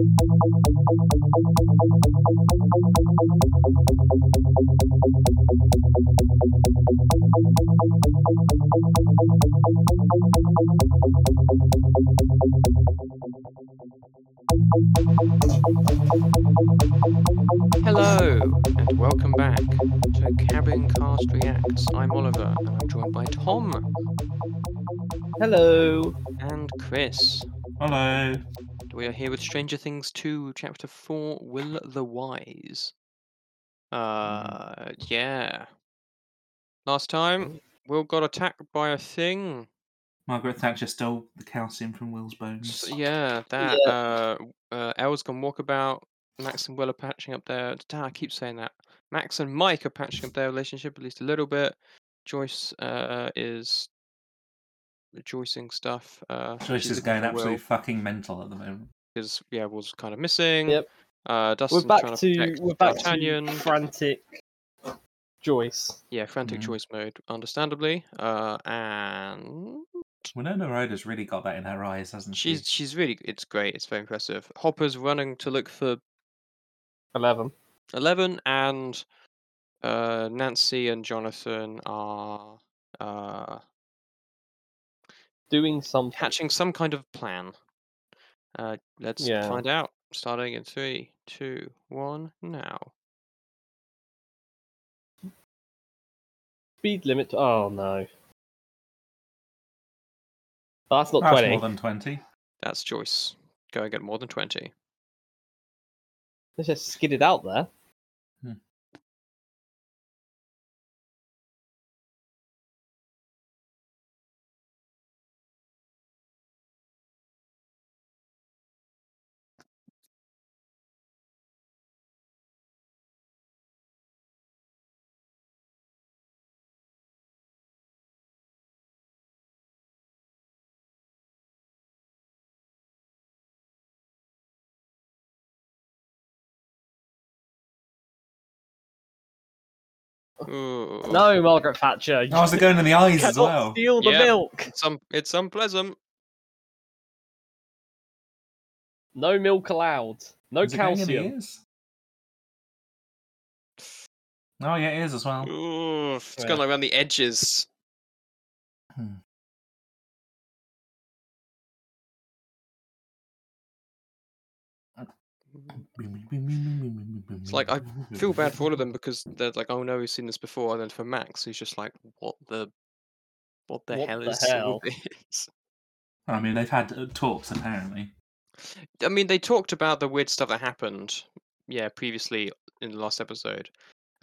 Hello, and welcome back to Cabin Cast Reacts. I'm Oliver, and I'm joined by Tom Hello. and Chris. Hello. We are here with Stranger Things 2, Chapter 4 Will the Wise. Uh, yeah. Last time, Will got attacked by a thing. Margaret Thatcher stole the calcium from Will's S- bones. yeah, that. Yeah. Uh, uh, Elle's gone walkabout. Max and Will are patching up their. Damn, I keep saying that. Max and Mike are patching up their relationship at least a little bit. Joyce uh, is rejoicing stuff. Uh, Joyce is going absolutely Will fucking mental at the moment. because yeah, Will's kind of missing. Yep. Uh, Dustin's We're back trying to we're back D'Artagnan. to frantic Joyce. Yeah, frantic Mhm. Joyce mode, understandably. Uh, and Winona Ryder's really got that in her eyes, hasn't she? she's she's really it's great. It's very impressive. Hopper's running to look for Eleven. Eleven, and uh, Nancy and Jonathan are uh, Doing something. hatching some kind of plan. Uh, let's Yeah. find out. Starting in three, two, one, now. Speed limit. Oh no. That's not That's twenty. more than 20. That's Joyce. Go and get more than twenty. Let's just skid it out there. Ooh. No, Margaret Thatcher. Oh, is it going in the eyes as well? steal the Yep. milk. It's un- it's unpleasant. No milk allowed. No Is it going in the calcium. ears? Oh, yeah, it is as well. Ooh, it's Yeah. going like around the edges. Hmm. It's like, I feel bad for all of them because they're like, oh no, we've seen this before. And then for Max, he's just like, what the, what the What hell the is hell? this? I mean, they've had uh, talks, apparently. I mean, they talked about the weird stuff that happened, yeah, previously in the last episode,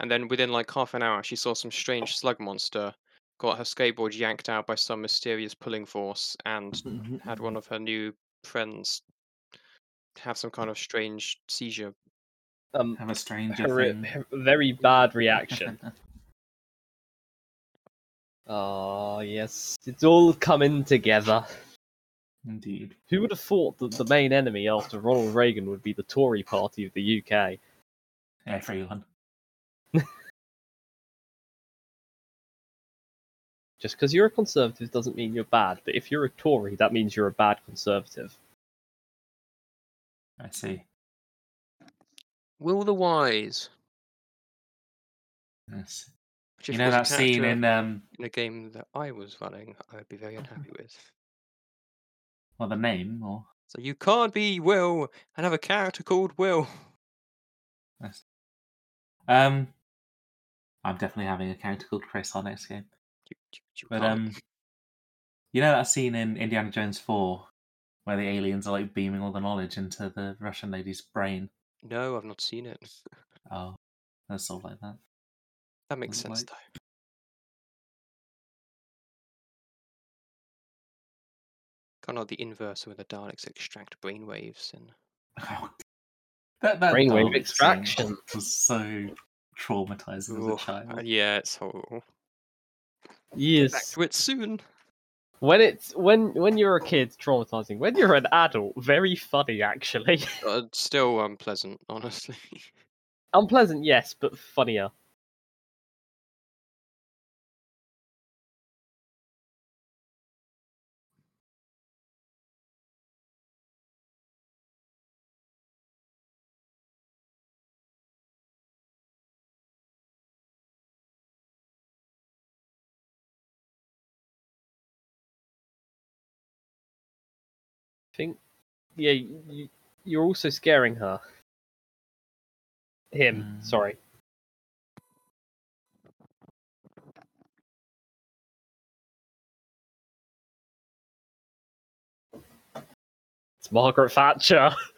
and then within like half an hour, she saw some strange slug monster, got her skateboard yanked out by some mysterious pulling force, and had one of her new friends have some kind of strange seizure. Um, Have a stranger horri- thing. hor- very bad reaction. Oh yes, it's all coming together. Indeed. Who would have thought that the main enemy after Ronald Reagan would be the Tory party of the UK? Everyone. Just because you're a conservative doesn't mean you're bad, but if you're a Tory, that means you're a bad conservative. I see. Will the Wise, Yes. which You know that scene in um, in a game that I was running, I would be very unhappy with. well, the name or So you can't be Will and have a character called Will. Yes. Um, I'm definitely having a character called Chris our next game. You, you, you But can't. um, you know that scene in Indiana Jones Four where the aliens are like beaming all the knowledge into the Russian lady's brain. no, I've not seen it. Oh, that's sort like that. That makes Doesn't sense like- though. Kind of like the inverse where the Daleks extract brainwaves and Oh, that that Brainwave Dalek extraction. was so traumatizing as a child. uh, yeah, it's horrible. Back Yes. to it soon. When it's when when you're a kid, traumatizing. When you're an adult, very funny actually. Uh, still unpleasant, honestly. Unpleasant, yes, but funnier. Yeah, you, you're also scaring her. Him, Mm. sorry. It's Margaret Thatcher.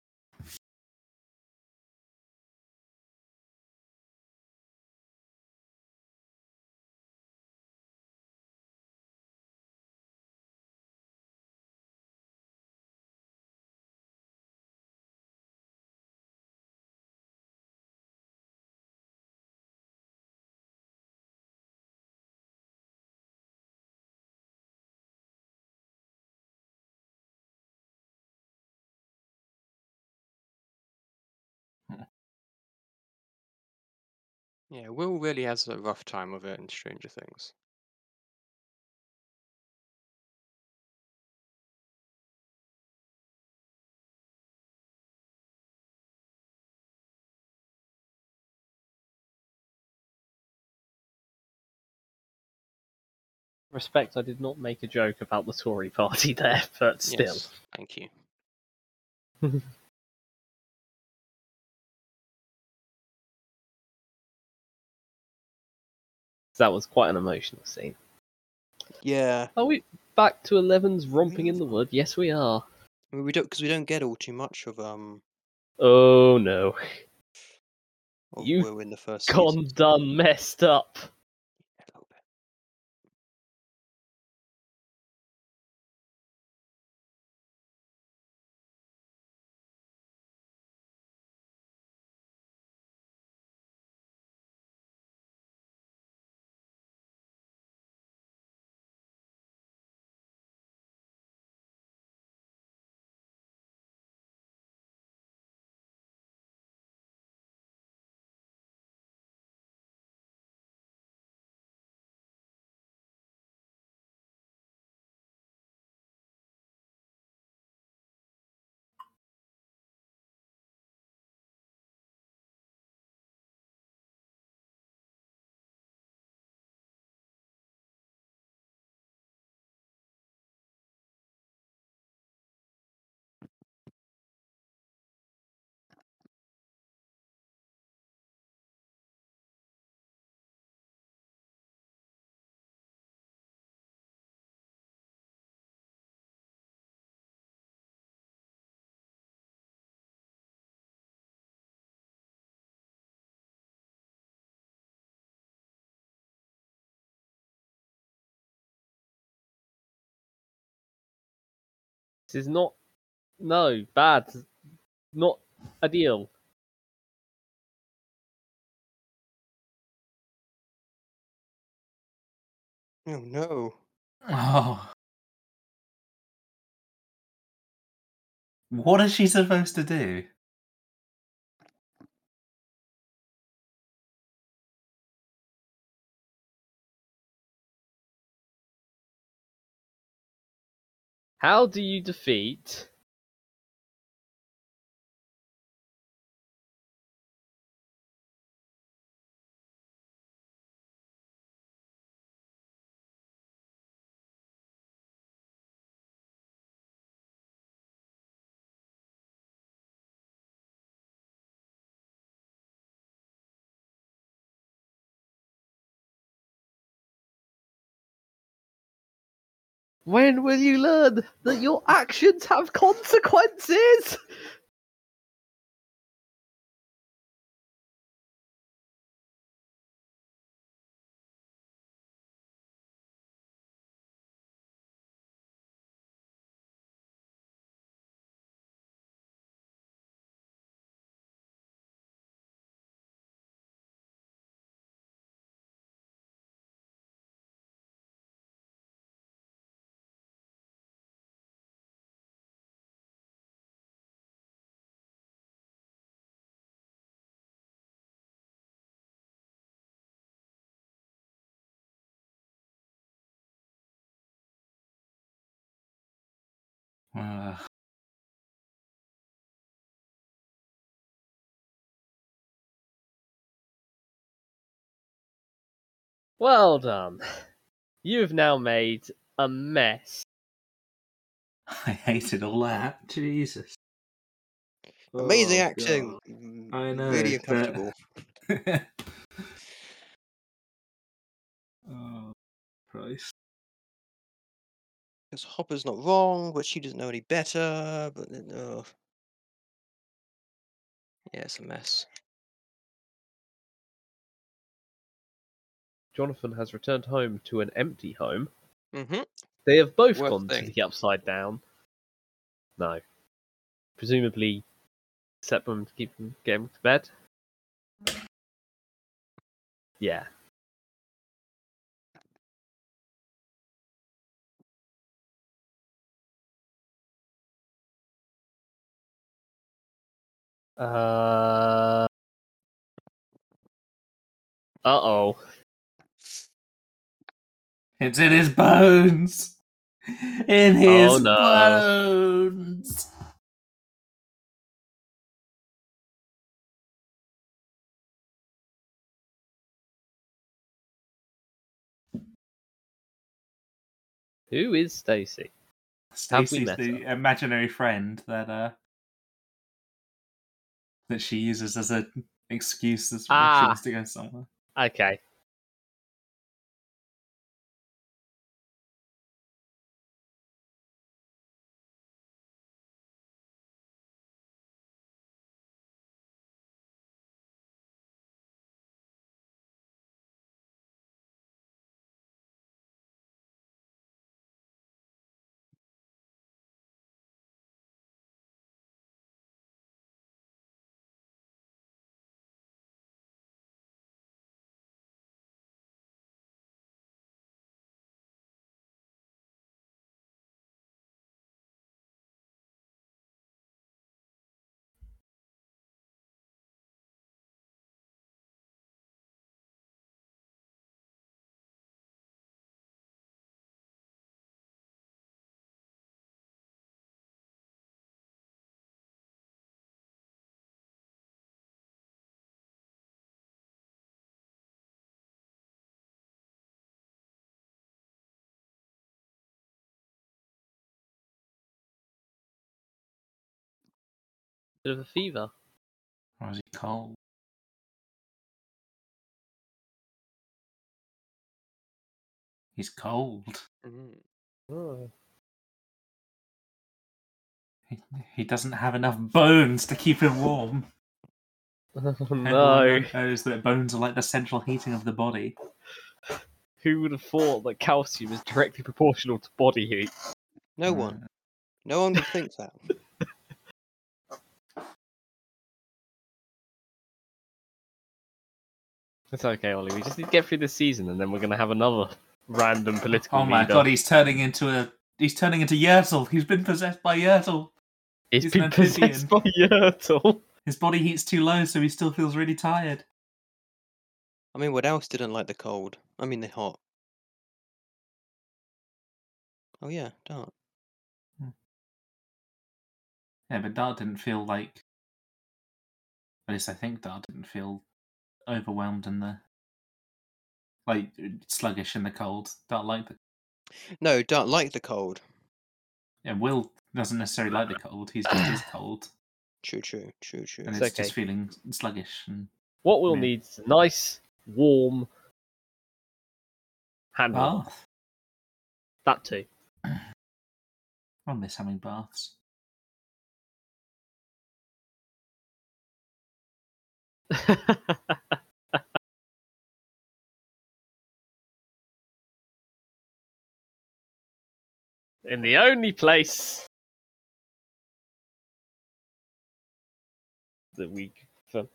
Yeah, Will really has a rough time of it in Stranger Things. Respect, I did not make a joke about the Tory party there, but still. Yes, thank you. That was quite an emotional scene. Yeah, Are we back to Eleven's romping in the wood? Yes, we are. I mean, we don't because we don't get all too much of um. Oh no. You've in the first Gone, season. done, messed up. This is not. No, bad. Not ideal. Oh no. Oh. What is she supposed to do? How do you defeat. When will you learn that your actions have consequences? Well done. You've now made a mess. I hated all that. Jesus. Amazing Oh, acting. God. Mm, I know, Really but- uncomfortable. oh, Christ. Because Hopper's not wrong, but she doesn't know any better. But then, oh. yeah, it's a mess. Jonathan has returned home to an empty home. Mm-hmm. They have both Worst gone thing. to the upside down. No. Presumably set them to keep them get 'em to bed. Yeah. Uh. Uh oh. It's in his bones. In his Oh, no. bones. Who is Stacy? Stacy's the imaginary friend that uh that she uses as an excuse as when she Ah. wants to go somewhere. Okay. Bit of a fever. Or is he cold? He's cold. Mm. Oh. He, he doesn't have enough bones to keep him warm. Oh, Everyone no. knows that bones are like the central heating of the body. Who would have thought that calcium is directly proportional to body heat? No one. No one would think that. It's okay, Ollie. We just need to get through this season, and then we're going to have another random political Oh my leader. god, he's turning into a he's turning into Yertle. He's been possessed by Yertle. He's he's been possessed by Yertle. His body heat's too low, so he still feels really tired. I mean, what else didn't like the cold? I mean, the hot. Oh yeah, Dart. Hmm. Yeah, but Dart didn't feel like. At least I think Dart didn't feel overwhelmed in the. Like sluggish in the cold. Don't like the No, don't like the cold. Yeah, Will doesn't necessarily like the cold. He's just is cold, True, true, true, true. and It's it's okay. just feeling sluggish. And What we'll Yeah. need is a nice, warm hand warmer. bath. That too. I miss having baths. In the only place that we for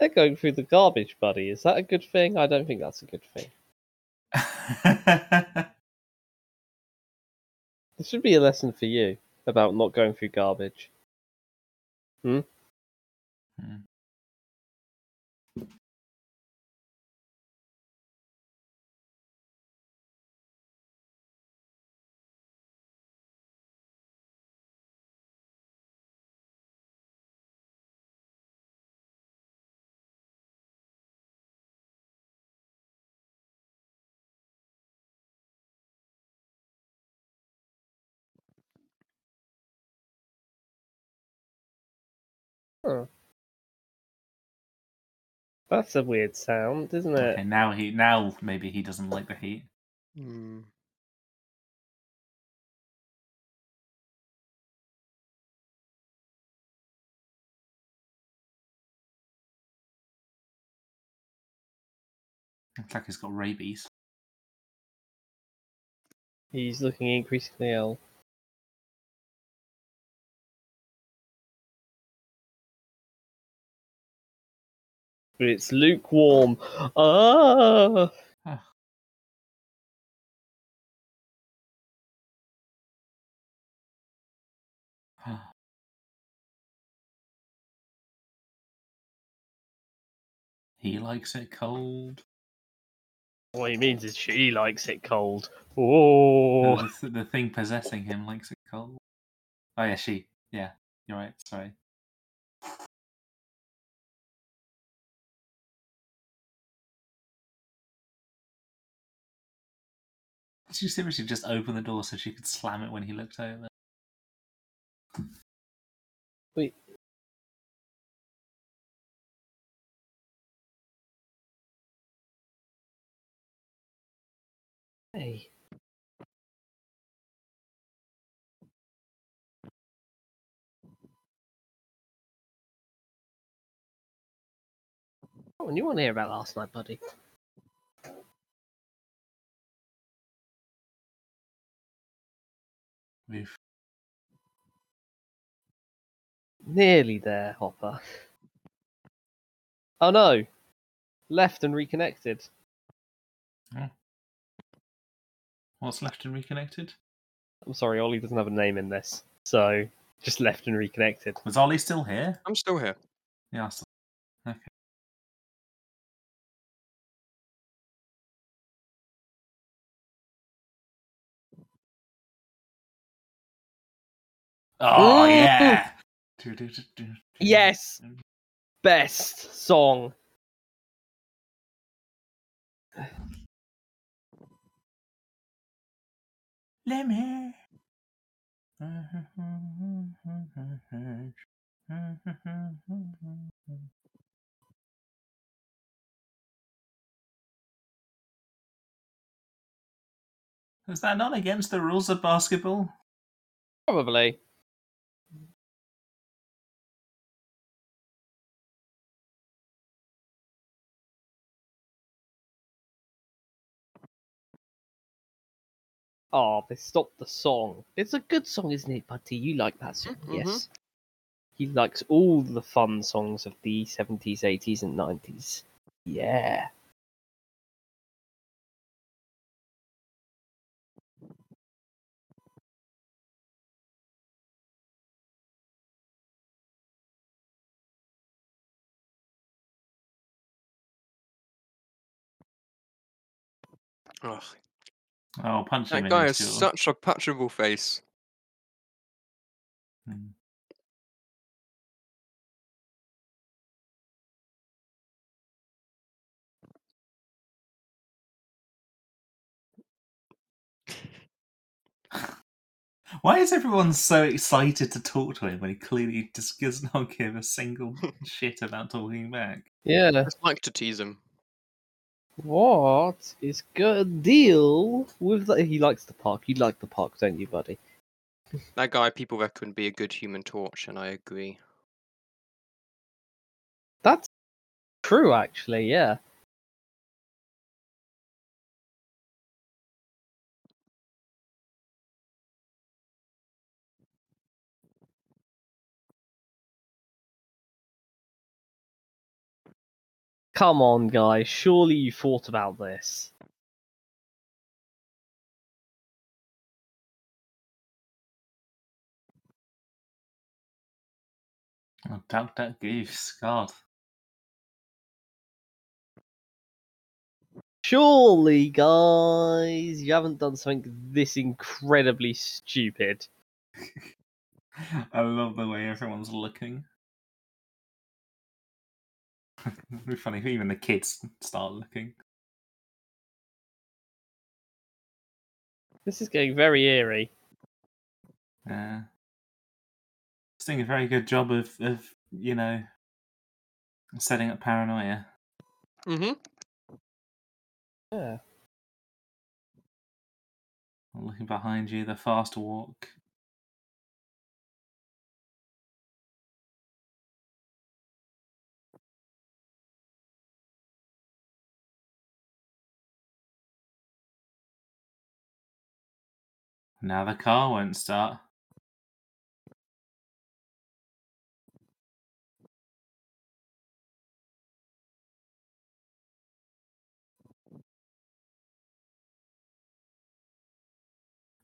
They're going through the garbage, buddy. Is that a good thing? I don't think that's a good thing. This should be a lesson for you about not going through garbage. Hmm. Huh. That's a weird sound, isn't it? Okay, now he now maybe he doesn't like the heat. Hmm. Looks like he's got rabies. He's looking increasingly ill. But it's lukewarm. Ah! he likes it cold. What he means is she likes it cold. Oh! The, th- the thing possessing him likes it cold. Oh yeah, she. Yeah, you're right. Sorry. You seriously just open the door so she could slam it when he looked over? Wait. Hey. Oh, and you want to hear about last night, buddy? Oof. Nearly there, Hopper. Oh no! Left and reconnected. Oh. What's left and reconnected? I'm sorry, Ollie doesn't have a name in this, so just left and reconnected. Was Ollie still here? I'm still here. Yeah. I still- Okay. Oh yeah. Yes! Best song. Lemmy. Is that not against the rules of basketball? Probably. Oh, they stopped the song. It's a good song, isn't it, Buddy? You like that song? Mhm. Yes. He likes all the fun songs of the 70s, 80s, and 90s. Yeah. Ugh, Oh, punch him that guy has jaw. such a patchable face. Hmm. Why is everyone so excited to talk to him when he clearly just does not give a single shit about talking back? Yeah. Just like to tease him. What is good deal with that? He likes the park. You like the park, don't you, buddy? That guy people reckon would be a good human torch, and I agree. That's true, actually. Yeah. Come on, guys. Surely you thought about this. Oh, duck, duck, goose. God. Surely, guys, you haven't done something this incredibly stupid. I love the way everyone's looking. It'd be funny if even the kids start looking. This is getting very eerie. Yeah. It's doing a very good job of, of you know, setting up paranoia. Mm-hmm. Yeah. Looking behind you, the fast walk. Now the car won't start.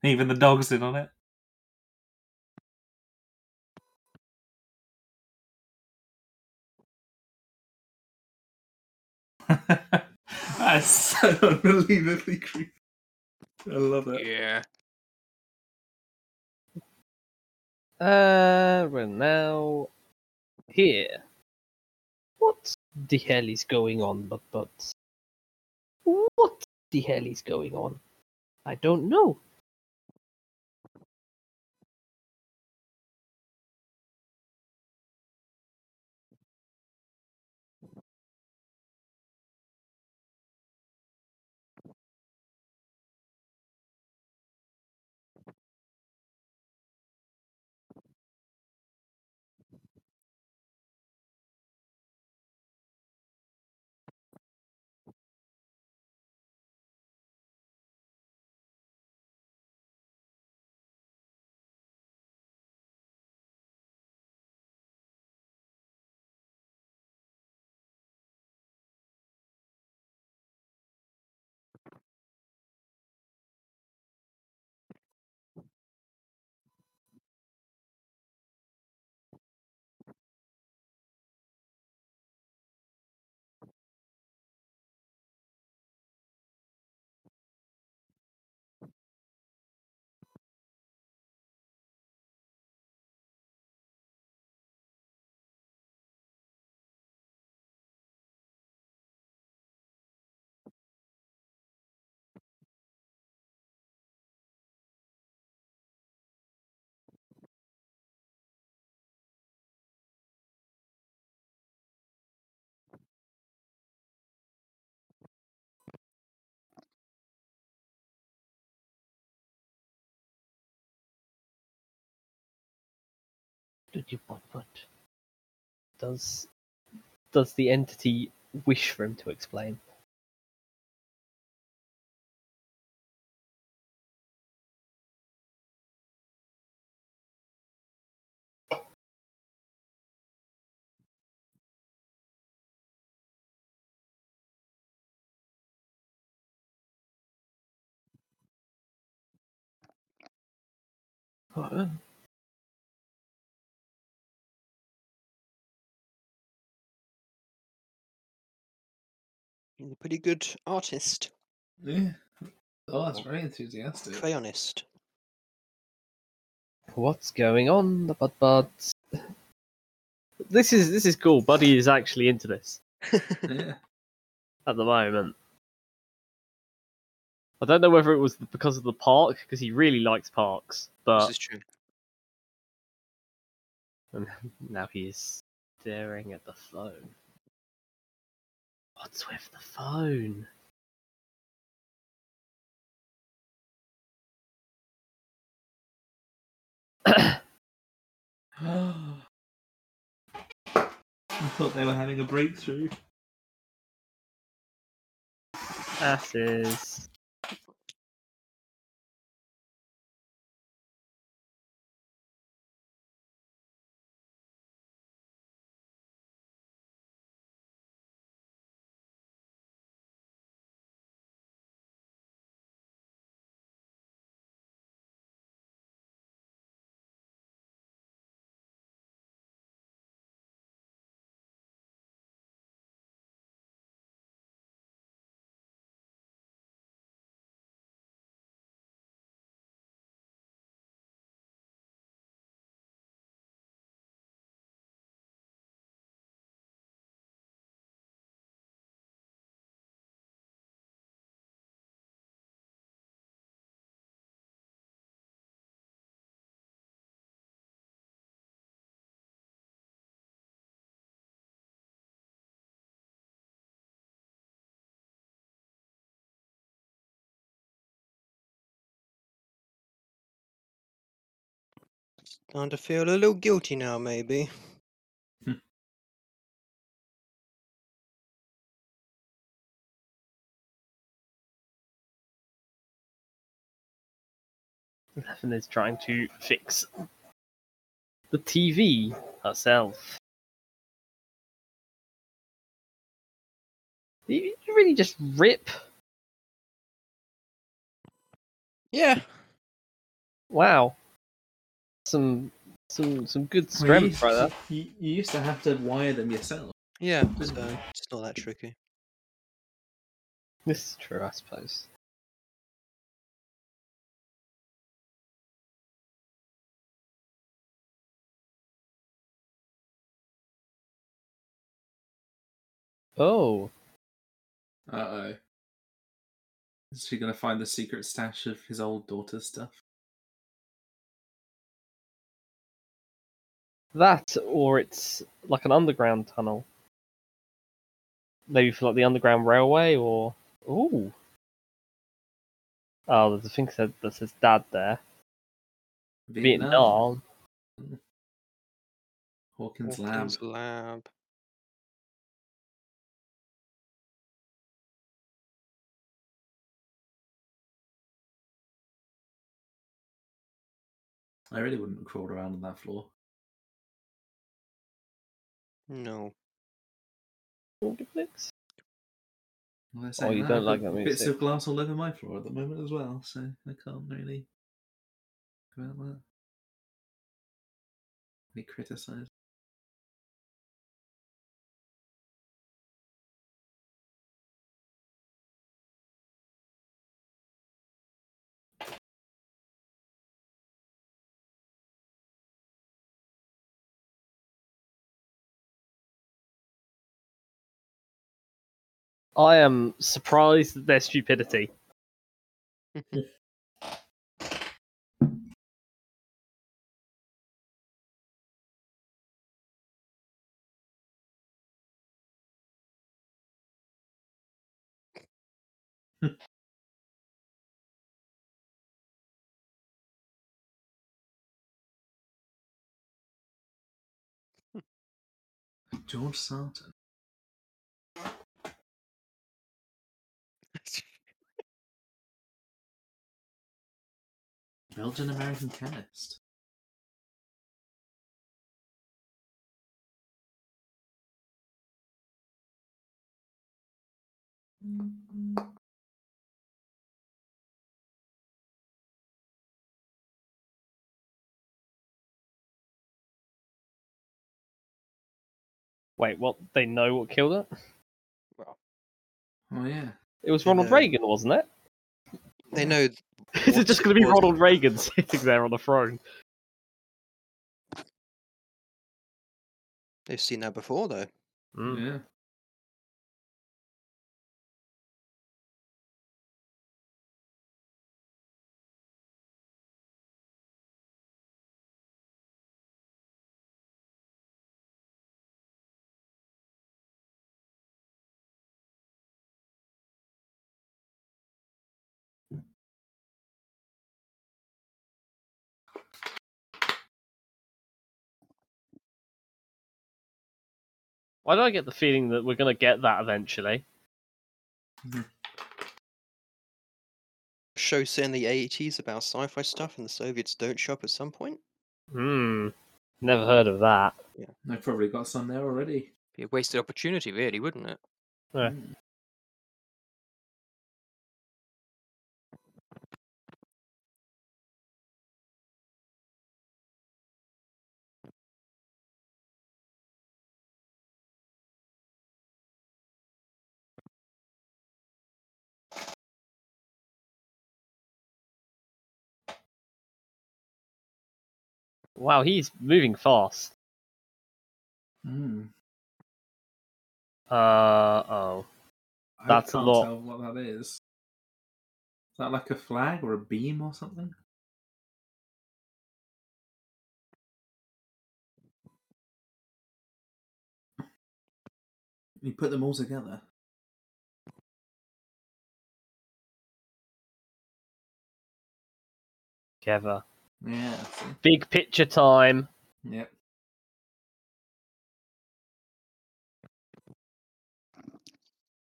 Even the dog's in on it. That's so unbelievably creepy. I love it. Yeah. Uh, we're now here. What the hell is going on, but but what the hell is going on? I don't know. Did you what what? Does does the entity wish for him to explain? Uh, He's a pretty good artist, Yeah. Oh, that's very enthusiastic. crayonist. What's going on? But but this is this is cool. Buddy is actually into this Yeah. at the moment. I don't know whether it was because of the park because he really likes parks, but this but is true. and now he is staring at the phone. What's with the phone? I thought they were having a breakthrough. Asses. Starting to feel a little guilty now, maybe. Hmm. Eleven is trying to fix the TV herself. You you really just rip? Yeah. Wow. Some some some good Well, strength you, right there. you, you used to have to wire them yourself. Yeah. Didn't So it's not that tricky. This is true, I suppose. Oh, Uh oh. Is she gonna find the secret stash of his old daughter's stuff? That or it's like an underground tunnel. Maybe for like the underground railway or ooh. Oh, there's a thing said that says dad there. Vietnam. Hawkins Lab. Lab. I really wouldn't have crawled around on that floor. No. Flicks? Well, Oh, you that, don't like got that Bits of glass all over my floor at the moment as well, so I can't really go out that. Be criticised. I am surprised at their stupidity. George Sarton. Belgian American chemist. Wait, what? They know what killed it? Well, oh yeah. It was Ronald know. Reagan, wasn't it? They know. Is it just going to be was- Ronald Reagan sitting there on the throne? They've seen that before, though. Mm. Yeah. Why do I get the feeling that we're going to get that eventually? Show set in the 80s about sci fi stuff and the Soviets don't show up at some point? Hmm. Never heard of that. I've probably got some there already. Be a wasted opportunity, really, wouldn't it? Yeah. Mm. Wow, he's moving fast. Mm. Uh oh. That's a lot. what that is. Is that like a flag or a beam or something? You put them all together. Together. Yeah. Big picture time. Yep.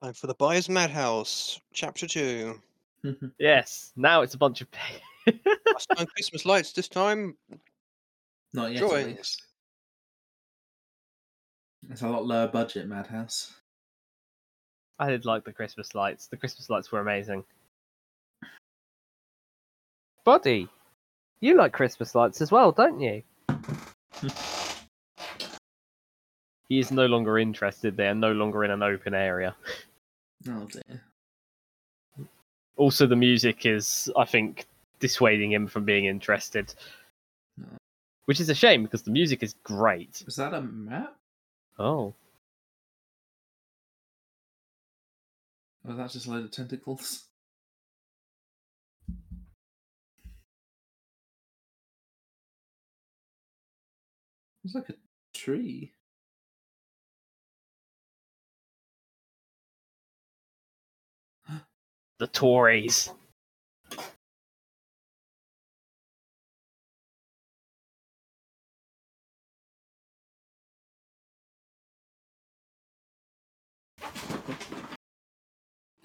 Time for the Byers' Madhouse, Chapter 2. Yes. Now it's a bunch of. Last Christmas lights, this time Not yet. drawings. It's a lot lower budget, Madhouse. I did like the Christmas lights. The Christmas lights were amazing. Buddy, you like Christmas lights as well, don't you? he is no longer interested. They are no longer in an open area. Oh dear. Also, the music is, I think, dissuading him from being interested. No. Which is a shame because the music is great. Is that a map? Oh. Or was that just a load of tentacles? It's like a tree. The Tories.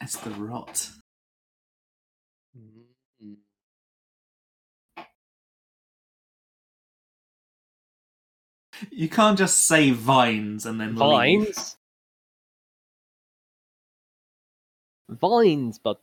It's the rot. You can't just say vines and then leave. Vines. Vines, bud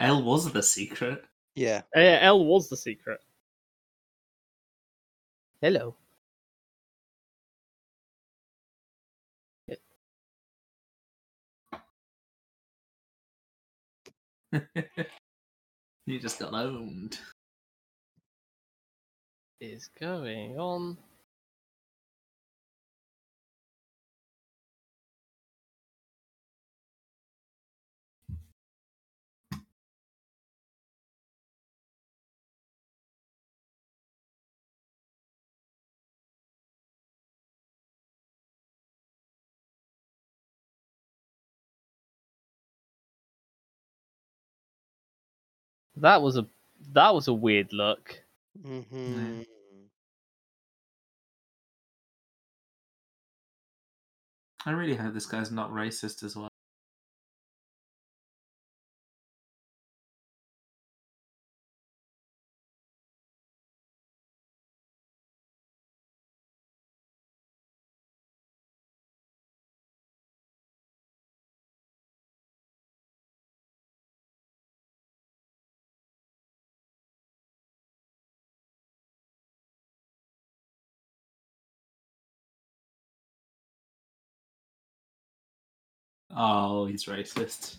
L was the secret. Yeah. Uh, L was the secret. Hello. you just got owned. Is going on. That was a that was a weird look. hmm I really hope this guy's not racist as well. Oh, he's racist.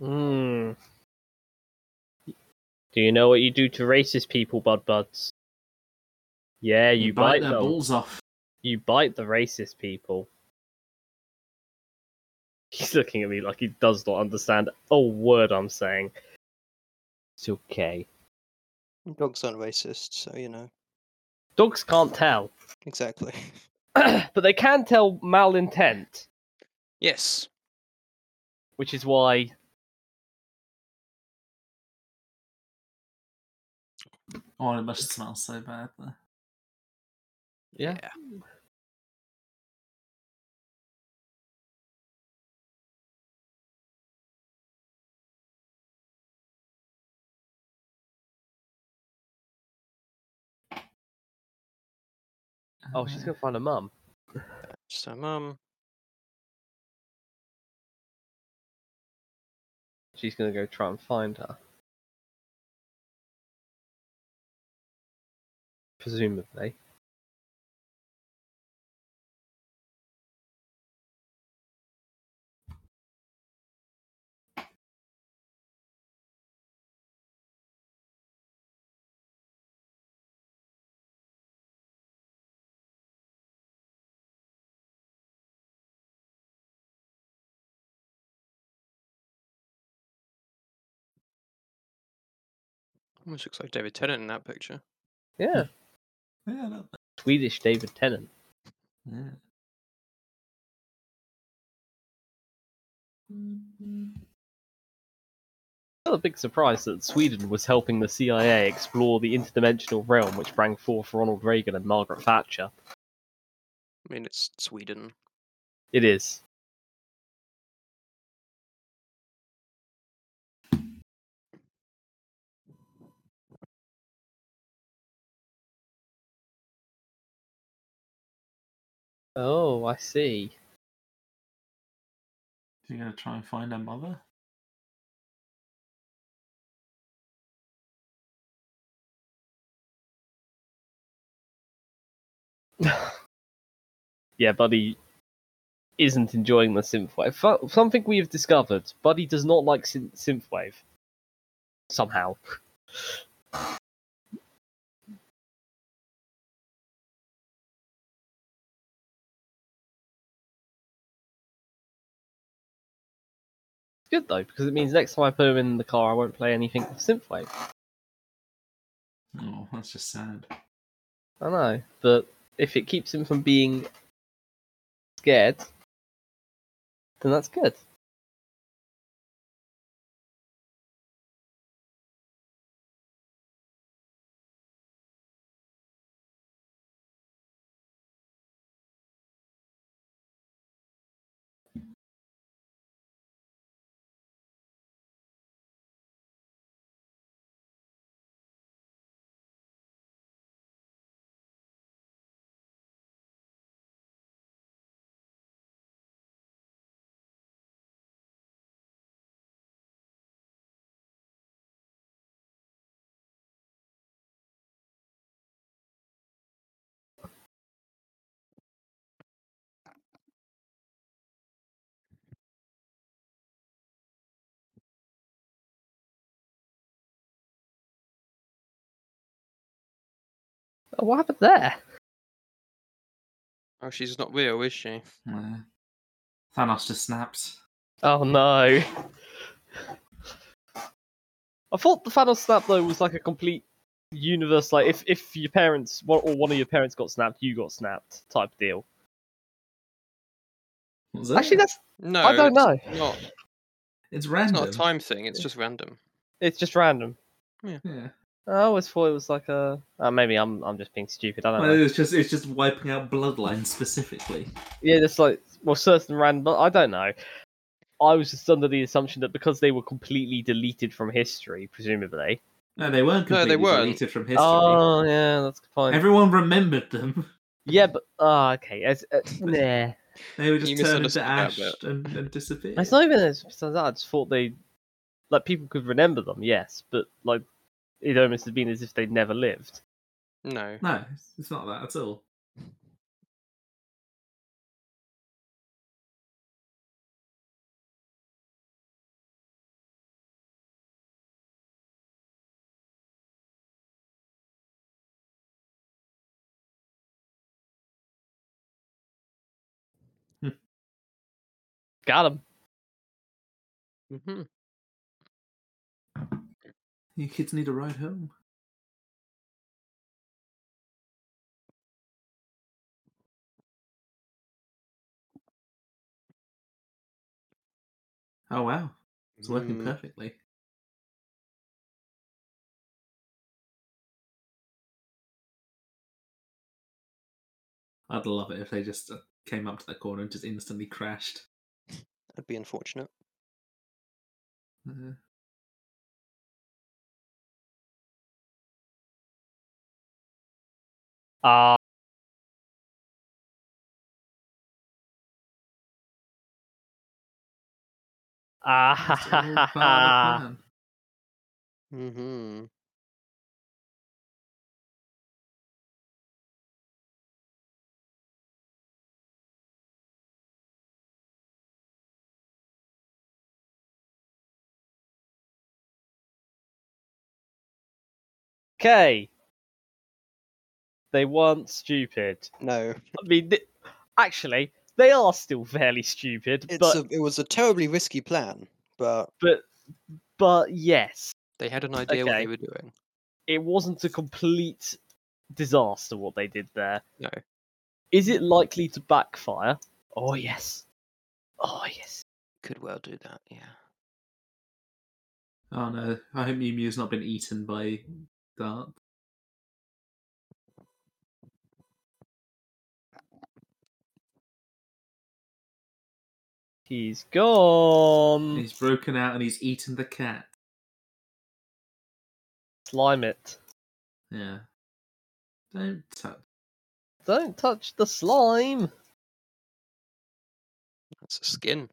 Hmm. Do you know what you do to racist people, bud buds? Yeah, you, bite, their them. balls off. You bite the racist people. He's looking at me like he does not understand a word I'm saying. It's okay. Dogs aren't racist, so you know. Dogs can't tell, Exactly. but they can tell malintent, Yes. which is why. Oh, it must smell so bad though. Yeah. Oh, she's gonna find her mum. So, mum. She's gonna go try and find her. Presumably. Almost looks like David Tennant in that picture. Yeah, Yeah, not Swedish David Tennant. bad. Yeah. Still a big surprise that Sweden was helping the CIA explore the interdimensional realm which sprang forth Ronald Reagan and Margaret Thatcher. I mean, it's Sweden. It is. Oh, I see. You're gonna try and find her mother? yeah, Buddy isn't enjoying the synthwave. Fu- Something we have discovered: Buddy does not like syn- synthwave. Somehow. Good though, because it means next time I put him in the car, I won't play anything with synthwave. Oh, that's just sad. I know, but if it keeps him from being scared, then that's good. Oh, what happened there? Oh, she's not real, is she? Yeah. Thanos just snapped. Oh no. I thought the Thanos snap though was like a complete universe. Like if if your parents or one of your parents got snapped, you got snapped type deal. What was Actually, that's No, I don't know. Not, it's it's random. not a time thing. It's just random. It's just random. Yeah. I always thought it was like a. Uh, maybe I'm I'm just being stupid. I don't Well, know. it's just it's just wiping out bloodlines specifically. Yeah, just like well, certain random. but I don't know. I was just under the assumption that because they were completely deleted from history, presumably. No, they weren't No, they weren't. deleted from history. Oh yeah, that's fine. Everyone remembered them. Yeah, but oh, okay. As, uh, nah. They were just You turned into ash and, and disappeared. It's not even as besides that. I just thought they, like, people could remember them, yes, but like, it almost has been as if they'd never lived. No. No, it's- it's not that at all. Got him. hmm You kids need a ride home. Oh wow, it's working Mm. perfectly. I'd love it if they just uh, came up to the corner and just instantly crashed. That'd be unfortunate. Uh, Uh, Ah, mm-hmm. Okay. They weren't stupid. No, I mean, th- actually, they are still fairly stupid, it's but a, it was a terribly risky plan, but but but yes, They had an idea what they were doing. it wasn't a complete disaster what they did there. No. Is it likely to backfire? Oh yes. Oh yes. Could well do that, yeah. Oh no! I hope Mew Mew's not been eaten by Dart. He's gone. He's broken out and he's eaten the cat. Slime it. Yeah. Don't touch. Don't touch the slime. That's a skin.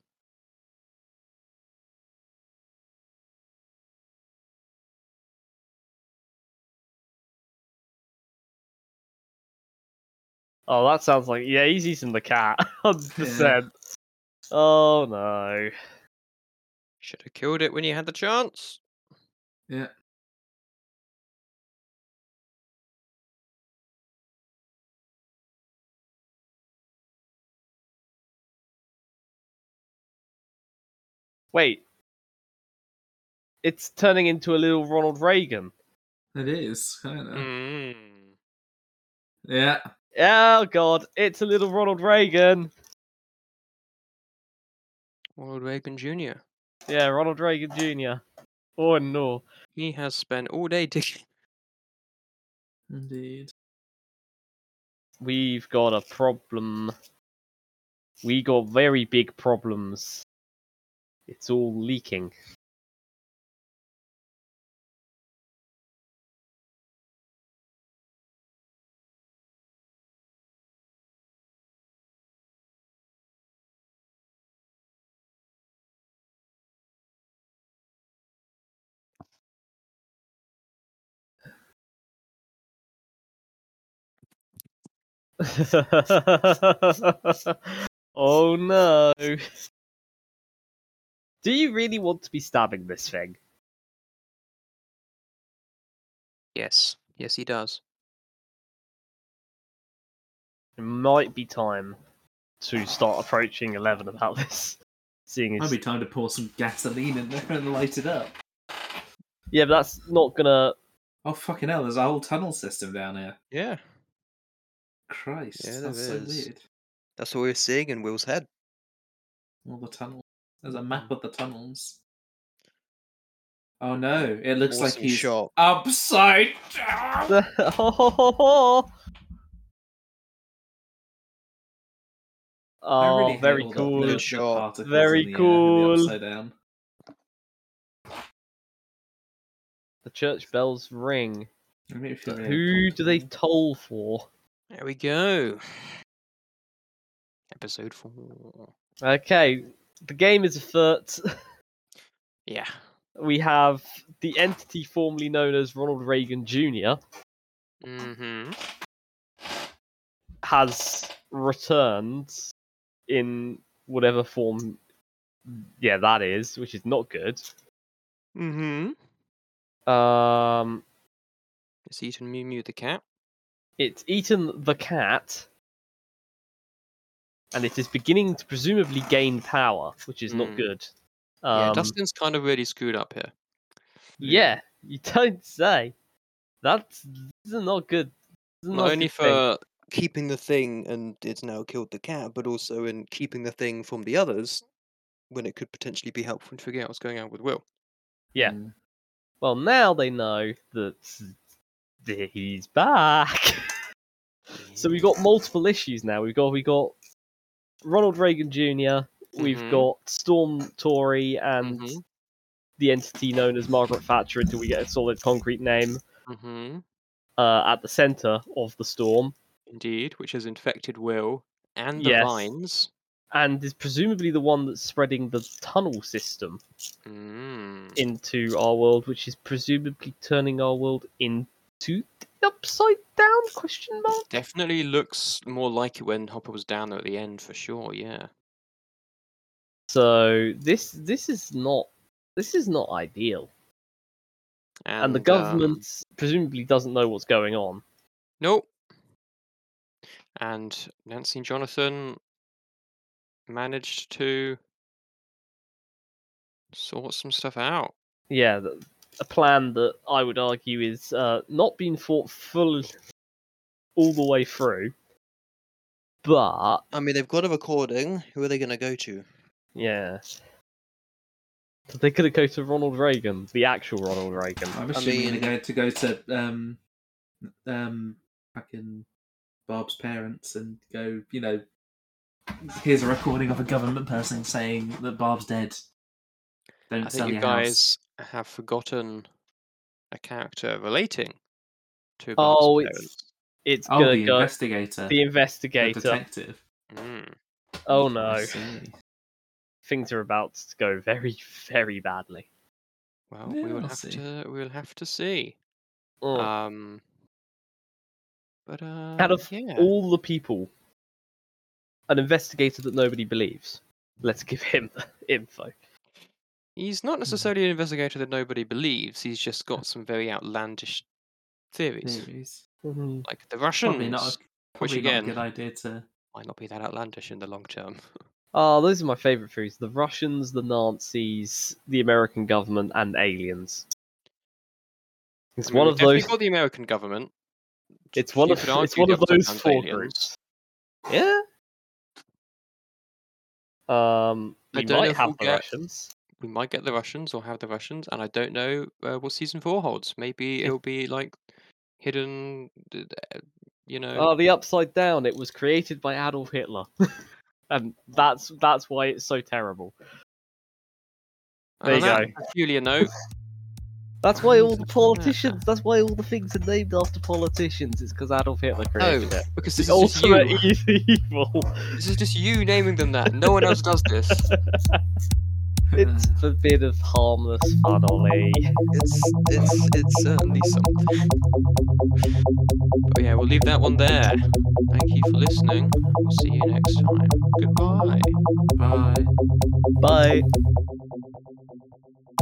Oh, that sounds like yeah, he's eating the cat. Hundred percent. Oh no. Should have killed it when you had the chance. Yeah. Wait. It's turning into a little Ronald Reagan. It is. I know. Mm. Yeah. Oh god, it's a little Ronald Reagan. Ronald Reagan Jr. Yeah, Ronald Reagan Jr. Oh no. He has spent all day digging. Indeed. We've got a problem. We got very big problems. It's all leaking. oh no. Do you really want to be stabbing this thing? Yes. Yes, he does. It might be time to start approaching 11 about this. Seeing Might as. be time to pour some gasoline in there and light it up. Yeah, but that's not gonna. Oh fucking hell! There's a whole tunnel system down here. Yeah. Christ, Yeah, that's so weird. that's what we're seeing in Will's head. All the tunnels. There's a map mm-hmm. of the tunnels. Oh no! It looks like he's shot. upside down. oh, really oh, very all the- cool. the- the shot. Very in the air when they're cool. Down. The church bells ring. It made me feel But really who do they toll for? There we go. Episode four. Okay, the game is afoot. Yeah. We have the entity formerly known as Ronald Reagan Jr. Mm-hmm. has returned in whatever form yeah that is which is not good Mm-hmm. um It's eaten Mew Mew the cat. It's eaten the cat and it is beginning to presumably gain power which is not Mm. good yeah, um, Dustin's kind of really screwed up here. yeah you don't say that's this is not good This is Not a only good thing. for Keeping the thing and it's now killed the cat, but also in keeping the thing from the others when it could potentially be helpful. in figuring out what's going on with Will. Yeah. Mm. well now they know that he's back So we've got multiple issues now. We've got we got Ronald Reagan Jr. We've Mhm. got Storm Tory and Mhm. the entity known as Margaret Thatcher until we get a solid concrete name Mm-hmm. uh, at the center of the storm. Indeed, which has infected Will and the Yes. vines. and is presumably the one that's spreading the tunnel system Mm. into our world, which is presumably turning our world into the upside down question mark. Definitely looks more like it when Hopper was down there at the end for sure. Yeah. So this this is not this is not ideal, and, the um, government presumably doesn't know what's going on. Nope. And Nancy and Jonathan managed to sort some stuff out. Yeah, a plan that I would argue is uh, not being thought full all the way through, but I mean, they've got a recording. Who are they going to go to? yeah. So they could gonna go to Ronald Reagan, the actual Ronald Reagan. I'm I assuming mean- they're going to go to um, um, fucking Bob's parents and go. You know, here's a recording of a government person saying that Bob's dead. Don't I sell think you your house. guys have forgotten a character relating to Oh, Bob's it's it's Oh, gonna the go investigator, the the investigator. detective. Mm. Oh I no, see. things are about to go very very badly. Well, Yeah, we will we'll have see. to we'll have to see. Mm. Um, but uh, Out of yeah, all the people, an investigator that nobody believes. Let's give him the info. He's not hmm. necessarily an investigator that nobody believes. He's just got some very outlandish theories, Theories. Mm-hmm. like the Russians, Probably not. A, which probably not a again good idea to. might not be that outlandish in the long term. Oh, those are my favorite theories: the Russians, the Nazis, the American government, and aliens. It's I mean, one of those. got the American government. It's one You of it's one of those four aliens. groups. Yeah. Um, we might have we'll the get- Russians. We might get the Russians or have the Russians, and I don't know uh, what season four holds. Maybe it'll be like hidden, uh, you know. Oh, the Upside Down. It was created by Adolf Hitler, and that's that's why it's so terrible. there you that go. Peculiar note. That's why all the politicians. That's why all the things are named after politicians. It's because Adolf Hitler created it. because this The is just you. evil. This is just you naming them that. No one else does this. It's a bit of harmless fun, Ollie. Eh? It's it's it's certainly something. But yeah, we'll leave that one there. Thank you for listening. We'll see you next time. Goodbye. Bye. Bye.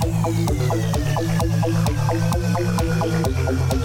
Thank you.